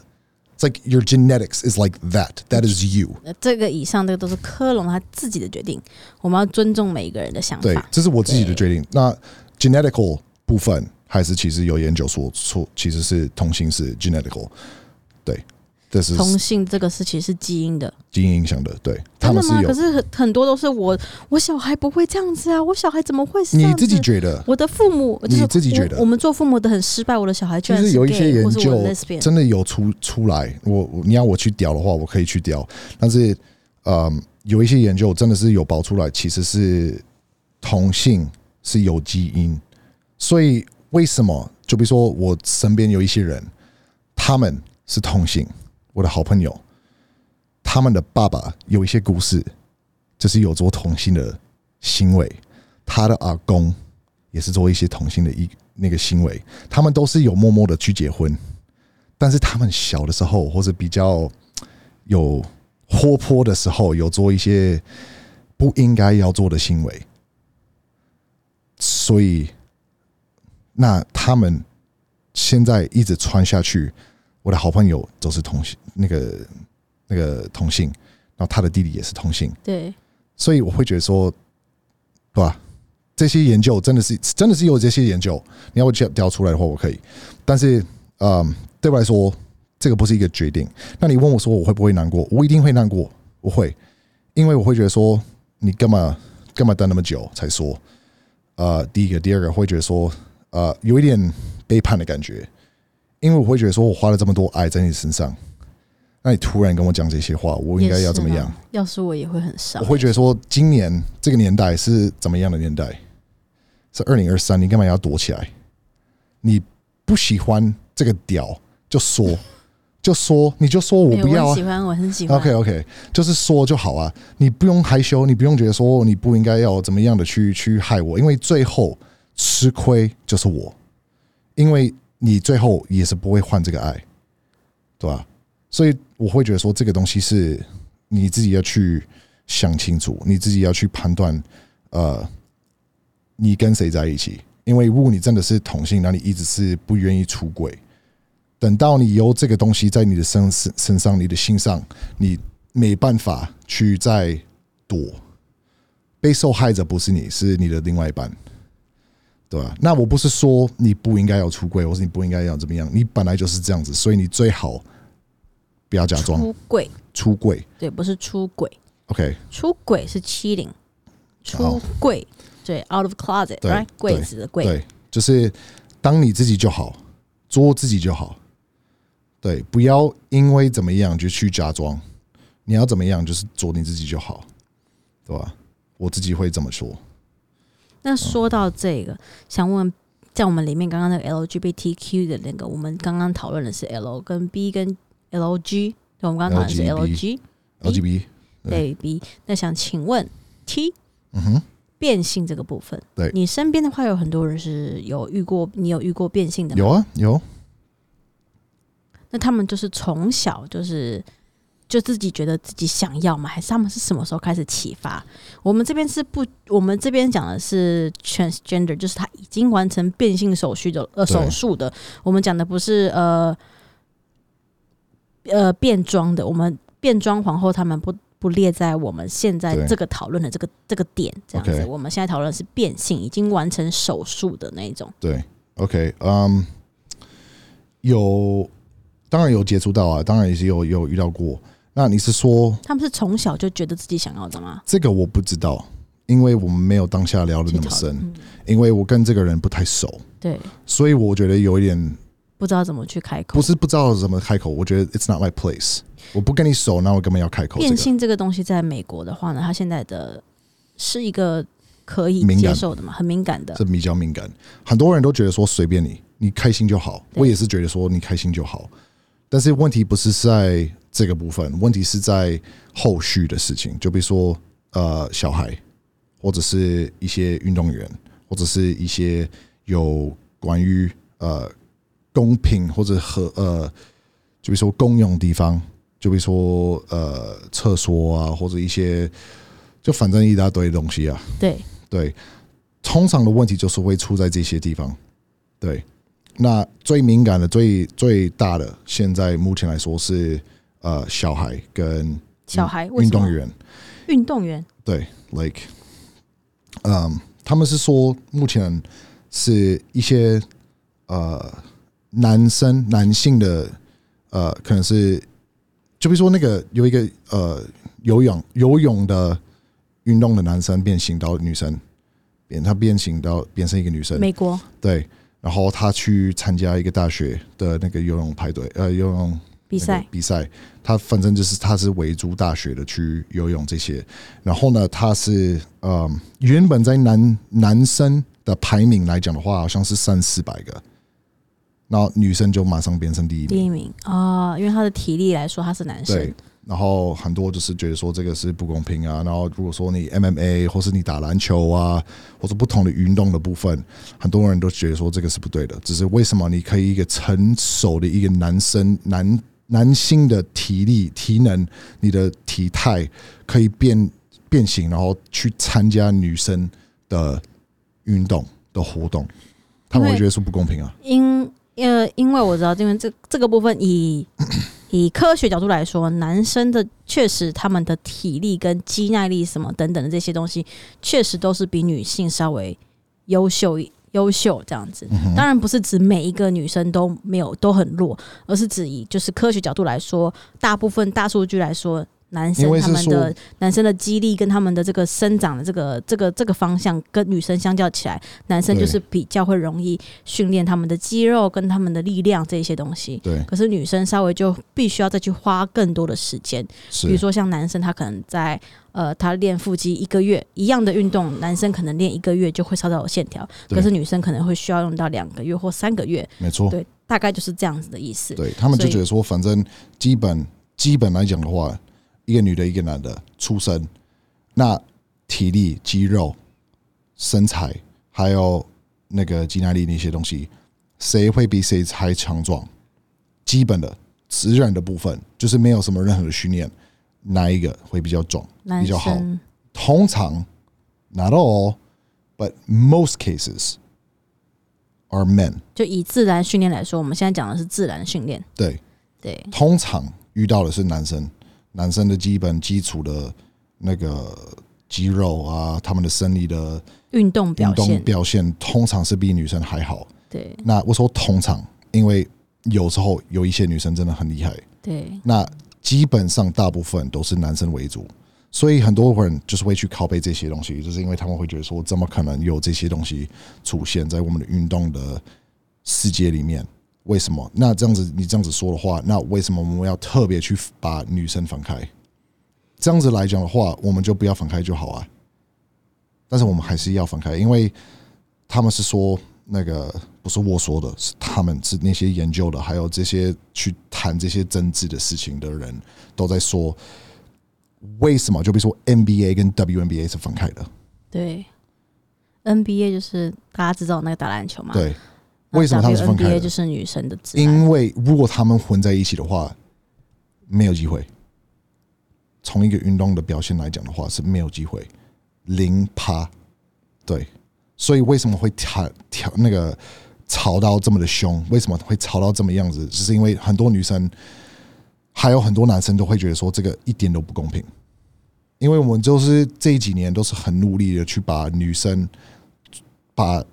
It's like your genetics is like that. That is you. 呃这个以上这个都是科隆他自己的决定，我们要尊重每一个人的想法对法，。这是我自己的决定。那 genetical 部分还是其实有研究说说其实是同性是 genetical，对，这是同性这个是其实是基因的，基因影响的，对，他？们是有可。是很很多都是我，我小孩不会这样子啊，我小孩怎么会？你自己觉得，我的父母，就是你自己觉得我我们做父母的很失败，我的小孩居然是有一些研究真的有出出来，我我你要我去屌的话，我可以去屌，但是，嗯，有一些研究真的是有爆出来，其实是同性是有基因，所以为什么？就比如说我身边有一些人，他们是同性，我的好朋友，他们的爸爸有一些故事，就是有做同性的行为，他的阿公也是做一些同性的一那个行为，他们都是有默默的去结婚，但是他们小的时候或者比较有活泼的时候，有做一些不应该要做的行为，所以那他们现在一直穿下去。我的好朋友都是同性，那个那个同性，然后他的弟弟也是同性，对，所以我会觉得说，对吧？这些研究真的是真的是有这些研究，你要我调调出来的话，我可以。但是，嗯，对我来说，这个不是一个决定。那你问我说我会不会难过？我一定会难过，我会，因为我会觉得说，你干嘛干嘛等那么久才说？呃，第一个，第二个会觉得说，呃，有一点背叛的感觉，因为我会觉得说我花了这么多爱在你身上，那你突然跟我讲这些话，我应该要怎么样？要是我也会很伤。我会觉得说，今年这个年代是怎么样的年代？是二零二三，你干嘛要躲起来？你不喜欢这个屌，就说 就说，你就说我不要啊。喜欢，我很喜欢。OK OK，就是说就好啊，你不用害羞，你不用觉得说你不应该要怎么样的去去害我，因为最后吃亏就是我，因为你最后也是不会换这个爱，对吧？所以我会觉得说，这个东西是你自己要去想清楚，你自己要去判断，呃。你跟谁在一起？因为如果你真的是同性，那你一直是不愿意出轨。等到你有这个东西在你的身身身上，你的心上，你没办法去再躲。被受害者不是你，是你的另外一半，对吧？那我不是说你不应该要出柜，或是你不应该要怎么样，你本来就是这样子，所以你最好不要假装出柜。出柜，对，不是出轨。OK，出轨是欺凌，出柜。对，out of closet，right？柜子的柜，对，就是当你自己就好，做自己就好。对，不要因为怎么样就去假装，你要怎么样就是做你自己就好，对吧？我自己会这么说。那说到这个，想问，在我们里面刚刚那个 LGBTQ 的那个，我们刚刚讨论的是 L 跟 B 跟 LG，我们刚刚讨论是 LG，LGB，对 B。那想请问 T，嗯哼。变性这个部分，对你身边的话，有很多人是有遇过，你有遇过变性的吗？有啊，有。那他们就是从小就是就自己觉得自己想要吗？还是他们是什么时候开始启发？我们这边是不，我们这边讲的是 transgender，就是他已经完成变性手续的呃手术的。我们讲的不是呃呃变装的，我们变装皇后他们不。不列在我们现在这个讨论的这个这个点，这样子。我们现在讨论是变性，已经完成手术的那种。对，OK，嗯，有，当然有接触到啊，当然也是有有遇到过。那你是说他们是从小就觉得自己想要的吗？这个我不知道，因为我们没有当下聊的那么深，因为我跟这个人不太熟。对，所以我觉得有一点。不知道怎么去开口，不是不知道怎么开口。我觉得 it's not my place。我不跟你熟，那我根本要开口。变性这个东西，在美国的话呢，它现在的是一个可以接受的嘛，很敏感的，是比较敏感。很多人都觉得说随便你，你开心就好。我也是觉得说你开心就好。但是问题不是在这个部分，问题是在后续的事情。就比如说呃，小孩，或者是一些运动员，或者是一些有关于呃。公平或者和呃，就比如说公用地方，就比如说呃厕所啊，或者一些，就反正一大堆东西啊。对对，通常的问题就是会出在这些地方。对，那最敏感的、最最大的，现在目前来说是呃小孩跟小孩运动员，运动员对，like，嗯，他们是说目前是一些呃。男生、男性的，呃，可能是，就比如说那个有一个呃游泳游泳的运动的男生变形到女生，变他变形到变成一个女生。美国对，然后他去参加一个大学的那个游泳派对，呃，游泳比赛比赛，他反正就是他是维族大学的去游泳这些，然后呢，他是呃原本在男男生的排名来讲的话，好像是三四百个。然后女生就马上变成第一名，第一名啊，因为他的体力来说他是男生。对，然后很多就是觉得说这个是不公平啊。然后如果说你 MMA 或是你打篮球啊，或者不同的运动的部分，很多人都觉得说这个是不对的。只是为什么你可以一个成熟的一个男生男男性的体力体能，你的体态可以变变形，然后去参加女生的运动的活动，他们会觉得是不公平啊。因呃，因为我知道，因为这这个部分以以科学角度来说，男生的确实他们的体力跟肌耐力什么等等的这些东西，确实都是比女性稍微优秀一优秀这样子。当然不是指每一个女生都没有都很弱，而是指以就是科学角度来说，大部分大数据来说，男生他们的男生的肌力跟他们的这个生长的这个这个这个方向跟女生相较起来，男生就是比较会容易训练他们的肌肉跟他们的力量这些东西。对，可是女生稍微就必须要再去花更多的时间，比如说像男生他可能在呃他练腹肌一个月一样的运动，男生可能练一个月就会稍稍有线条，可是女生可能会需要用到两个月或三个月，没错，对，大概就是这样子的意思。对他们就觉得说，反正基本基本来讲的话，一个女的，一个男的出生，那体力、肌肉、身材，还有那个肌耐力那些东西，谁会比谁还强壮？基本的自然的部分，就是没有什么任何的训练，哪一个会比较壮？男比较好。通常，not all, but most cases are men。就以自然训练来说，我们现在讲的是自然训练，对，对，通常遇到的是男生，男生的基本基础的那个肌肉啊，他们的生理的运动运动表现，表现，通常是比女生还好。对。那我说通常，因为有时候有一些女生真的很厉害，对。那基本上大部分都是男生为主。所以很多人就是会去拷贝这些东西，就是因为他们会觉得说，怎么可能有这些东西出现在我们的运动的世界里面？为什么？那这样子，你这样子说的话，那为什么我们要特别去把女生分开？这样子来讲的话，我们就不要分开就好啊。但是我们还是要分开，因为他们是说那个不是我说的，是他们是那些研究的，还有这些去谈这些政治的事情的人都在说，为什么？就比如说 NBA 跟 WNBA 是分开的，对。NBA 就是大家知道那个打篮球嘛，对，为什么他们是分开就是女生的，因为如果他们混在一起的话，没有机会。从一个运动的表现来讲的话，是没有机会，零趴。对，所以为什么会吵吵那个吵到这么的凶？为什么会吵到这么样子？只是因为很多女生，还有很多男生都会觉得说这个一点都不公平。因为我们就是这几年都是很努力的去把女生把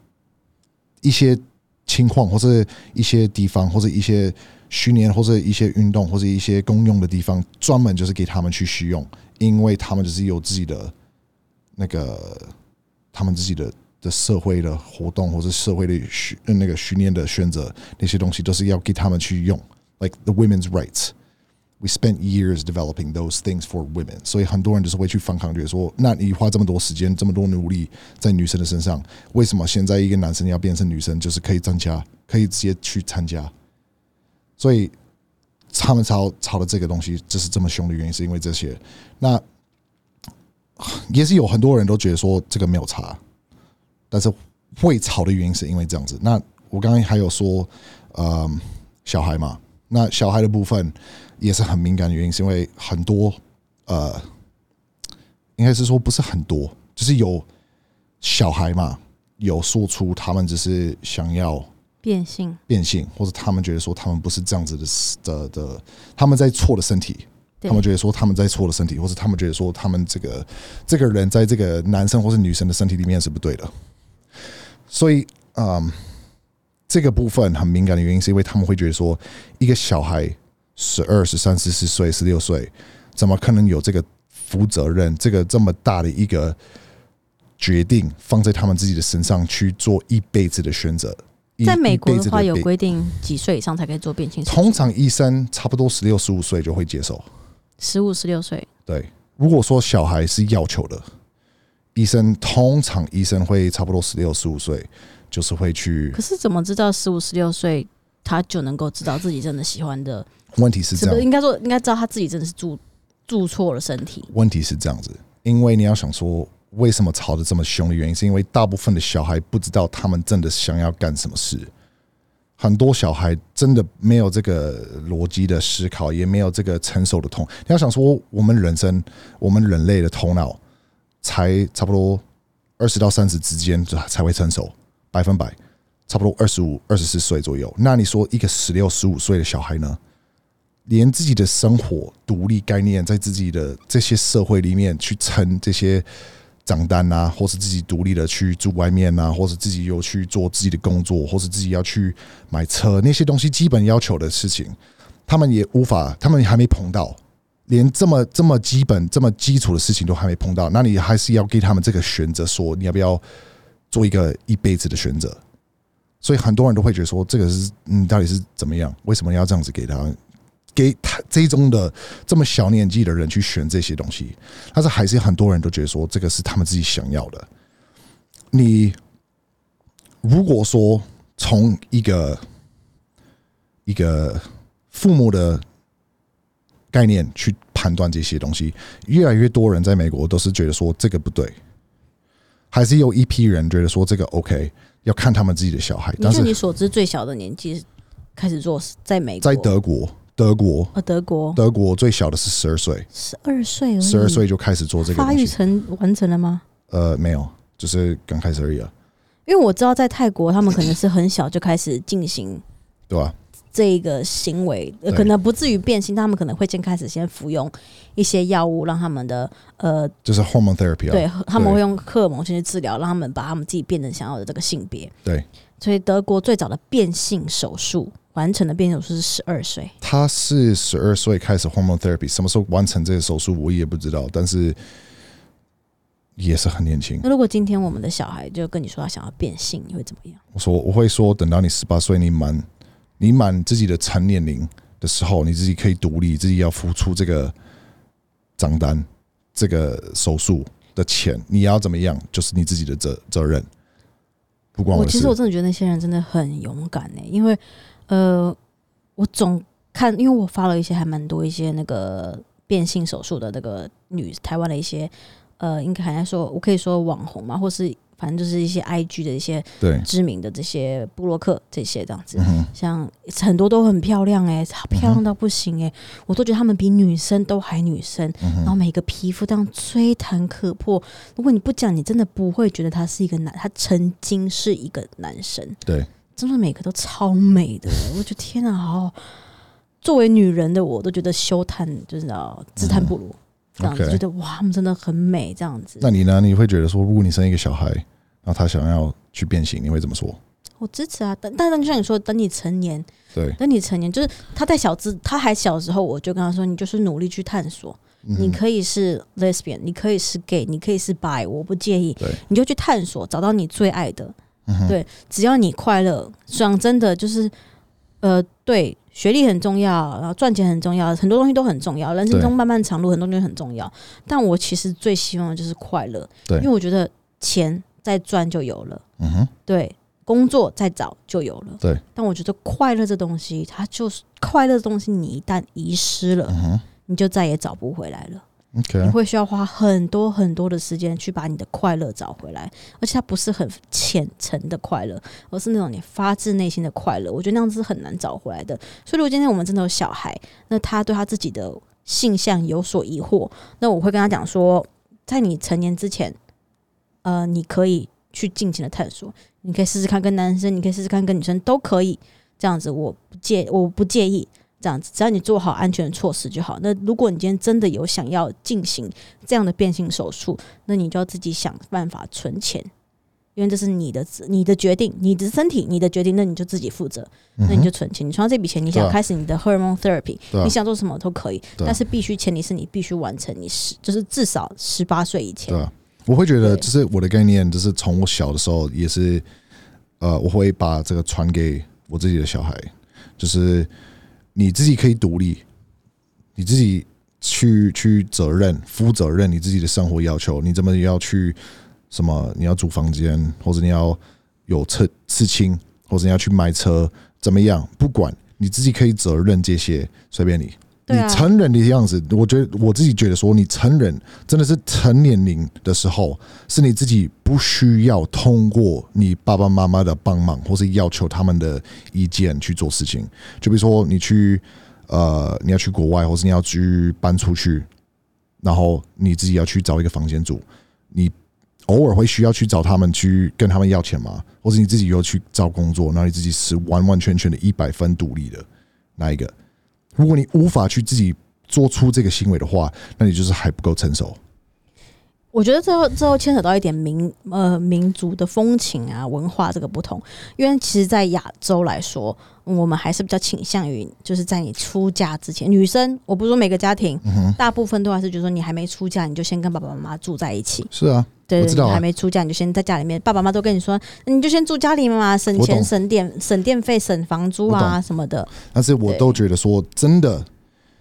一些情况或者一些地方或者一些训练或者一些运动或者一些公用的地方，专门就是给他们去使用，因为他们就是有自己的那个他们自己的的社会的活动或者社会的训那个训练的选择，那些东西都是要给他们去用，like the women's rights。We spent years developing those things for women，所以很多人就是会去反抗，觉得说，那你花这么多时间、这么多努力在女生的身上，为什么现在一个男生要变成女生，就是可以参加，可以直接去参加？所以他们吵吵的这个东西，就是这么凶的原因，是因为这些。那也是有很多人都觉得说这个没有差，但是会吵的原因是因为这样子。那我刚刚还有说，呃，小孩嘛，那小孩的部分也是很敏感的原因，是因为很多呃，应该是说不是很多，就是有小孩嘛，有说出他们只是想要变性，变性，或者他们觉得说他们不是这样子的的的，他们在错的身体，他们觉得说他们在错的身体，或者他们觉得说他们这个这个人在这个男生或是女生的身体里面是不对的，所以嗯，这个部分很敏感的原因是因为他们会觉得说一个小孩十二、十三、十四岁、十六岁，怎么可能有这个负责任，这个这么大的一个决定放在他们自己的身上去做一辈子的选择？在美国的话有规定几岁以上才可以做变性手术，通常医生差不多十六、十五岁就会接受。十五、十六岁，对，如果说小孩是要求的，医生通常医生会差不多十六、十五岁，就是会去可。是怎么知道十五、十六岁他就能够知道自己真的喜欢的？问题是这样，是不是应该说应该知道他自己真的是住住错了身体？问题是这样子，因为你要想说，为什么吵得这么凶的原因，是因为大部分的小孩不知道他们真的想要干什么事。很多小孩真的没有这个逻辑的思考，也没有这个成熟的痛。你要想说，我们人生，我们人类的头脑才差不多二十到三十之间才会成熟，百分百，差不多二十五、二十四岁左右。那你说一个十六、十五岁的小孩呢？连自己的生活独立概念，在自己的这些社会里面去撑这些账单啊，或是自己独立的去住外面啊，或是自己有去做自己的工作，或是自己要去买车那些东西，基本要求的事情，他们也无法，他们还没碰到，连这么这么基本、这么基础的事情都还没碰到，那你还是要给他们这个选择，说你要不要做一个一辈子的选择。所以很多人都会觉得说，这个是你到底是怎么样？为什么要这样子给他？给他这种的这么小年纪的人去选这些东西，但是还是很多人都觉得说，这个是他们自己想要的。你如果说从一个一个父母的概念去判断这些东西，越来越多人在美国都是觉得说这个不对，还是有一批人觉得说这个 OK，要看他们自己的小孩。但是你所知最小的年纪开始做，在美国，在德国，德国，啊，德国德国最小的是十二岁，十二岁而已，十二岁就开始做这个发育。成完成了吗？呃，没有，就是刚开始而已啊，因为我知道在泰国，他们可能是很小就开始进行对吧？这一个行为，呃可能不至于变性，他们可能会先开始先服用一些药物，让他们的呃，就是 hormone therapy 啊，对，他们会用荷尔蒙先去治疗，让他们把他们自己变成想要的这个性别。对，所以德国最早的变性手术完成的变性手术是十二岁，他是十二岁开始 hormone therapy，什么时候完成这个手术我也不知道，但是也是很年轻。那如果今天我们的小孩就跟你说他想要变性，你会怎么样？我说我会说，等到你十八岁，你满你满自己的成年龄的时候，你自己可以独立，自己要付出这个账单、这个手术的钱，你要怎么样，就是你自己的责责任，不关的事我其实。我真的觉得那些人真的很勇敢呢、因为呃，我总看，因为我发了一些还蛮多一些那个变性手术的那个女台湾的一些呃，应该还在说，我可以说网红嘛，或是反正就是一些 IG 的一些对，知名的这些布洛克这些这样子，嗯，像很多都很漂亮哎、漂亮到不行哎、我都觉得他们比女生都还女生，嗯然后每个皮肤这样吹弹可破。如果你不讲，你真的不会觉得他是一个男，他曾经是一个男生。对，真的每个都超美的，我觉得天啊，好！作为女人的我都觉得羞叹，就是啊，自叹不如，这样子 OK 觉得哇，他们真的很美，这样子。那你呢？你会觉得说，如果你生一个小孩，然后他想要去变形，你会怎么说？我支持啊，但但是就像你说，等你成年，对，等你成年，就是他在小资，他还小的时候，我就跟他说，你就是努力去探索，嗯你可以是 lesbian，你可以是 gay，你可以是 bi，我不介意对，你就去探索，找到你最爱的，嗯哼对，只要你快乐，讲真的，就是呃，对，学历很重要，然后赚钱很重要，很多东西都很重要，人生中漫漫长路，很多东西很重要。但我其实最希望的就是快乐，对因为我觉得钱再赚就有了，嗯哼，对，工作再找就有了，对。但我觉得快乐这东西，它就是快乐的东西，你一旦遗失了，嗯哼你就再也找不回来了。你会需要花很多很多的时间去把你的快乐找回来，而且它不是很浅层的快乐，而是那种你发自内心的快乐。我觉得那样子是很难找回来的。所以，如果今天我们真的有小孩，那他对他自己的性向有所疑惑，那我会跟他讲说，在你成年之前，呃，你可以去尽情的探索，你可以试试看跟男生，你可以试试看跟女生都可以，这样子我不介我不介意。这样子，只要你做好安全措施就好。那如果你今天真的有想要进行这样的变性手术，那你就要自己想办法存钱，因为这是你的你的决定，你的身体，你的决定，那你就自己负责。嗯那你就存钱，你存到这笔钱，你想开始你的 hormone therapy，、啊。你想做什么都可以，啊。但是必须前提是你必须完成你十，就是至少十八岁以前。对。啊，我会觉得，对。就是我的概念，就是从我小的时候也是，呃，我会把这个传给我自己的小孩，就是你自己可以独立，你自己去去责任负责任你自己的生活要求，你怎么要去什么？你要租房间，或者你要有车刺青，或者你要去买车，怎么样？不管你自己可以责任这些，随便你。你成人的样子，我觉得我自己觉得说，你成人真的是成年龄的时候，是你自己不需要通过你爸爸妈妈的帮忙，或是要求他们的意见去做事情。就比如说你去呃，你要去国外，或是你要去搬出去，然后你自己要去找一个房间住，你偶尔会需要去找他们去跟他们要钱吗？或是你自己又去找工作，然后你自己是完完全全的一百分独立的那一个？如果你无法去自己做出这个行为的话，那你就是还不够成熟。我觉得最后最后牵扯到一点民呃民族的风情啊文化这个不同，因为其实，在亚洲来说，我们还是比较倾向于就是在你出嫁之前，女生我不是说每个家庭，嗯大部分都还是觉得说你还没出嫁，你就先跟爸爸妈妈住在一起。是啊，对，我知道还没出嫁，你就先在家里面，爸爸妈妈都跟你说，你就先住家里嘛，省钱、省电、省电费、省房租啊什么的。但是我都觉得说真的，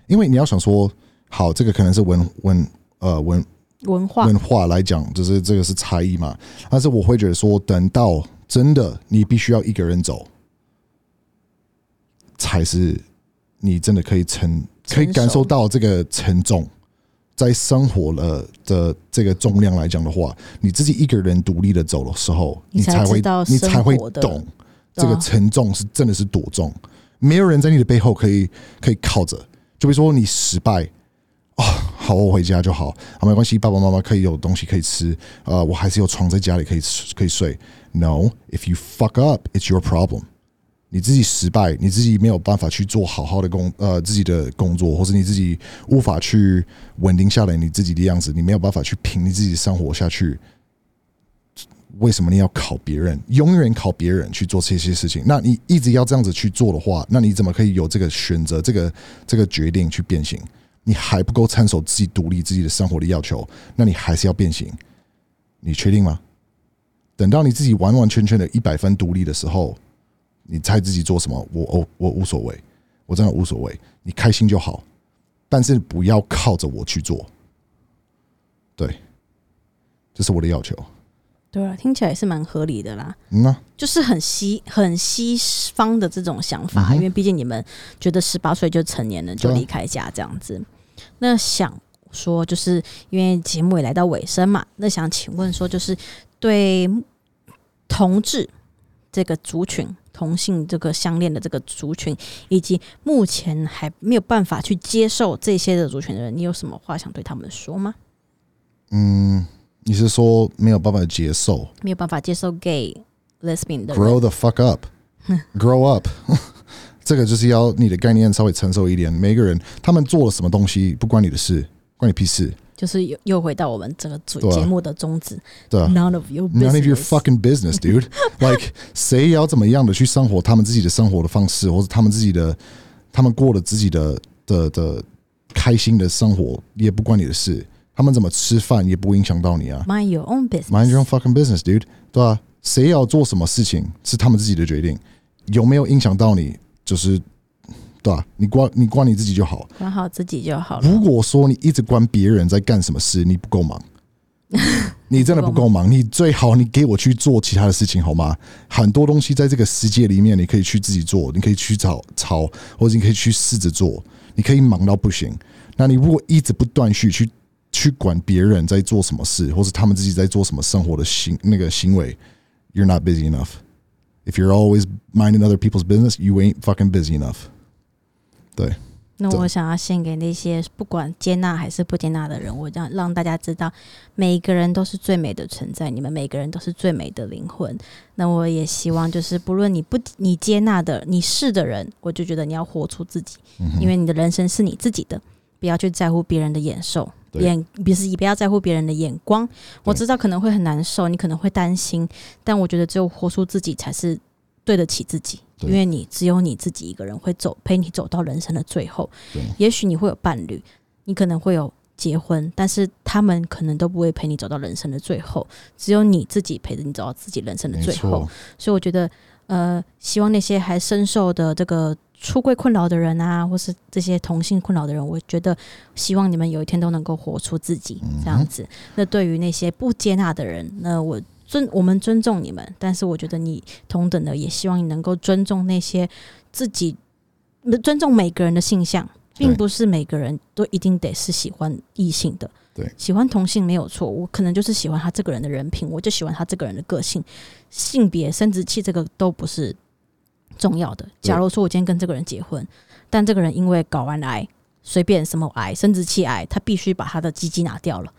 因为你要想说，好，这个可能是文文呃文文化文化来讲，就是这个是差异嘛。但是我会觉得说，等到真的你必须要一个人走，才是你真的可以承可以感受到这个沉重。在生活了的这个重量来讲的话，你自己一个人独立的走的时候，你才才会你才会懂这个沉重是真的是多重。没有人在你的背后可以可以靠着，就比如说你失败哦、好，我回家就好，啊，没关系，爸爸妈妈可以有东西可以吃，呃，我还是有床在家里可以可以睡。No，if you fuck up，it's your problem。你自己失败，你自己没有办法去做好好的工呃自己的工作，或者你自己无法去稳定下来你自己的样子，你没有办法去凭你自己生活下去。为什么你要考别人？永远考别人去做这些事情？那你一直要这样子去做的话，那你怎么可以有这个选择、这个这个决定去变形？你还不够参守自己独立、自己的生活的要求，那你还是要变形？你确定吗？等到你自己完完全全的一百分独立的时候，你猜自己做什么？我我我无所谓，我真的无所谓，你开心就好，但是不要靠着我去做。对，这是我的要求。对啊，听起来也是蛮合理的啦。嗯呐、就是很西很西方的这种想法，嗯因为毕竟你们觉得十八岁就成年了，就离开家这样子。那想说，就是因为节目也来到尾声嘛，那想请问说，就是对同志这个族群、同性这个相恋的这个族群，以及目前还没有办法去接受这些的族群的人，你有什么话想对他们说吗？嗯，你是说没有办法接受没有办法接受 gay、lesbian 的人，？Grow the fuck up，grow up。这个就是要你的概念稍微成熟一点。每个人他们做了什么东西不关你的事，关你屁事，就是又又回到我们这个主节目的宗旨。对吧、None of your None of your fucking business, dude. like 谁要怎么样的去生活他们自己的生活的方式，或者他们自己的他们过了自己的的的开心的生活，也不关你的事。他们怎么吃饭也不会影响到你啊。Mind your own business. Mind your own fucking business, dude. 对啊，谁要做什么事情是他们自己的决定，有没有影响到你，就是对啊，你管你管你自己就好。管好自己就好了。如果说你一直管别人在干什么事，你不够忙，你真的不够忙。你最好你给我去做其他的事情好吗？很多东西在这个世界里面，你可以去自己做，你可以去找抄，或者你可以去试着做，你可以忙到不行。那你如果一直不断续去去管别人在做什么事，或是他们自己在做什么生活的行那个行为，you're not busy enough. If you're always minding other people's business, you ain't fucking busy enough. 对。那我想要献给那些不管接纳还是不接纳的人，我让让大家知道，每一个人都是最美的存在，你们每个人都是最美的灵魂。那我也希望，就是不论你不你接纳的你是的人，我就觉得你要活出自己，嗯因为你的人生是你自己的，不要去在乎别人的眼受。眼不是，不要在乎别人的眼光。我知道可能会很难受，你可能会担心，但我觉得只有活出自己才是对得起自己，对因为你只有你自己一个人会走陪你走到人生的最后。对也许你会有伴侣，你可能会有结婚，但是他们可能都不会陪你走到人生的最后，只有你自己陪着你走到自己人生的最后。，所以我觉得，呃，希望那些还深受的这个出柜困扰的人啊，或是这些同性困扰的人，我觉得希望你们有一天都能够活出自己这样子。那对于那些不接纳的人，那我尊我们尊重你们，但是我觉得你同等的也希望你能够尊重那些自己，尊重每个人的性向。并不是每个人都一定得是喜欢异性的，对，喜欢同性没有错，我可能就是喜欢他这个人的人品，我就喜欢他这个人的个性，性别、生殖器这个都不是重要的。假如说我今天跟这个人结婚，但这个人因为睾丸癌、随便什么癌、生殖器癌，他必须把他的鸡鸡拿掉了，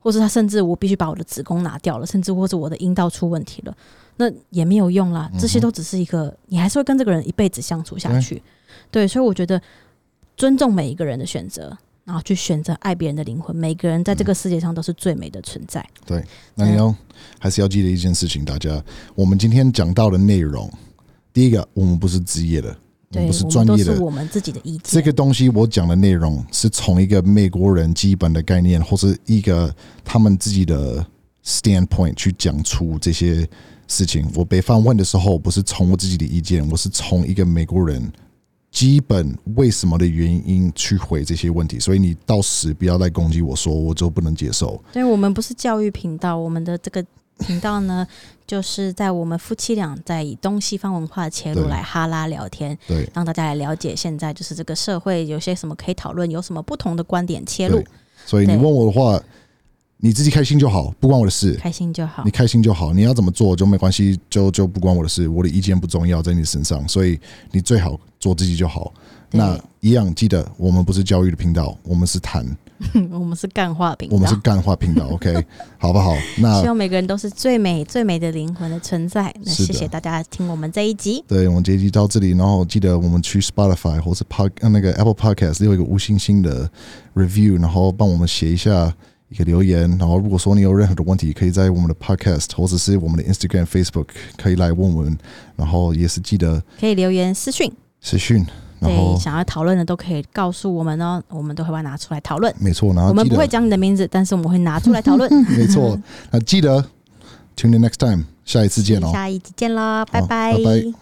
或是他甚至我必须把我的子宫拿掉了，甚至或者我的阴道出问题了，那也没有用啦。这些都只是一个，你还是会跟这个人一辈子相处下去。对，所以我觉得尊重每一个人的选择，然后去选择爱别人的灵魂。每个人在这个世界上都是最美的存在。对，那你要还是要记得一件事情，大家，我们今天讲到的内容，第一个，我们不是职业的，我对，不是我们都专业我们自己的意见。这个东西我讲的内容是从一个美国人基本的概念，或是一个他们自己的 standpoint 去讲出这些事情。我被访问的时候，不是从我自己的意见，我是从一个美国人基本为什么的原因去回这些问题。所以你到时不要再攻击我说，我就不能接受。对，我们不是教育频道，我们的这个频道呢，就是在我们夫妻俩在以东西方文化的切入来哈拉聊天，对让大家来了解现在就是这个社会有些什么可以讨论，有什么不同的观点切入，，所以你问我的话，你自己开心就好，不关我的事。开心就好你。开心就好，你要怎么做就没关系，就就不关我的事，我的意见不重要，在你身上，所以你最好做自己就好。那一样记得，我们不是教育的频道，我们是谈，我们是干话频道，我们是干话频道，OK，好不好？那希望每个人都是最美最美的灵魂的存在。那谢谢大家听我们这一集，对我们这一集到这里，然后记得我们去 Spotify 或是 Pod 呃那个 Apple Podcast 有一个五星星的 review，然后帮我们写一下一个留言。然后如果说你有任何的问题，可以在我们的 Podcast 或者是我们的 Instagram、Facebook 可以来问我们。然后也是记得可以留言私讯，私讯，对，想要讨论的都可以告诉我们哦，我们都会把它拿出来讨论。没错，然后我们不会讲你的名字，但是我们会拿出来讨论。没错，那记得 tune in next time，下一次见哦，下一次见啦，拜拜拜拜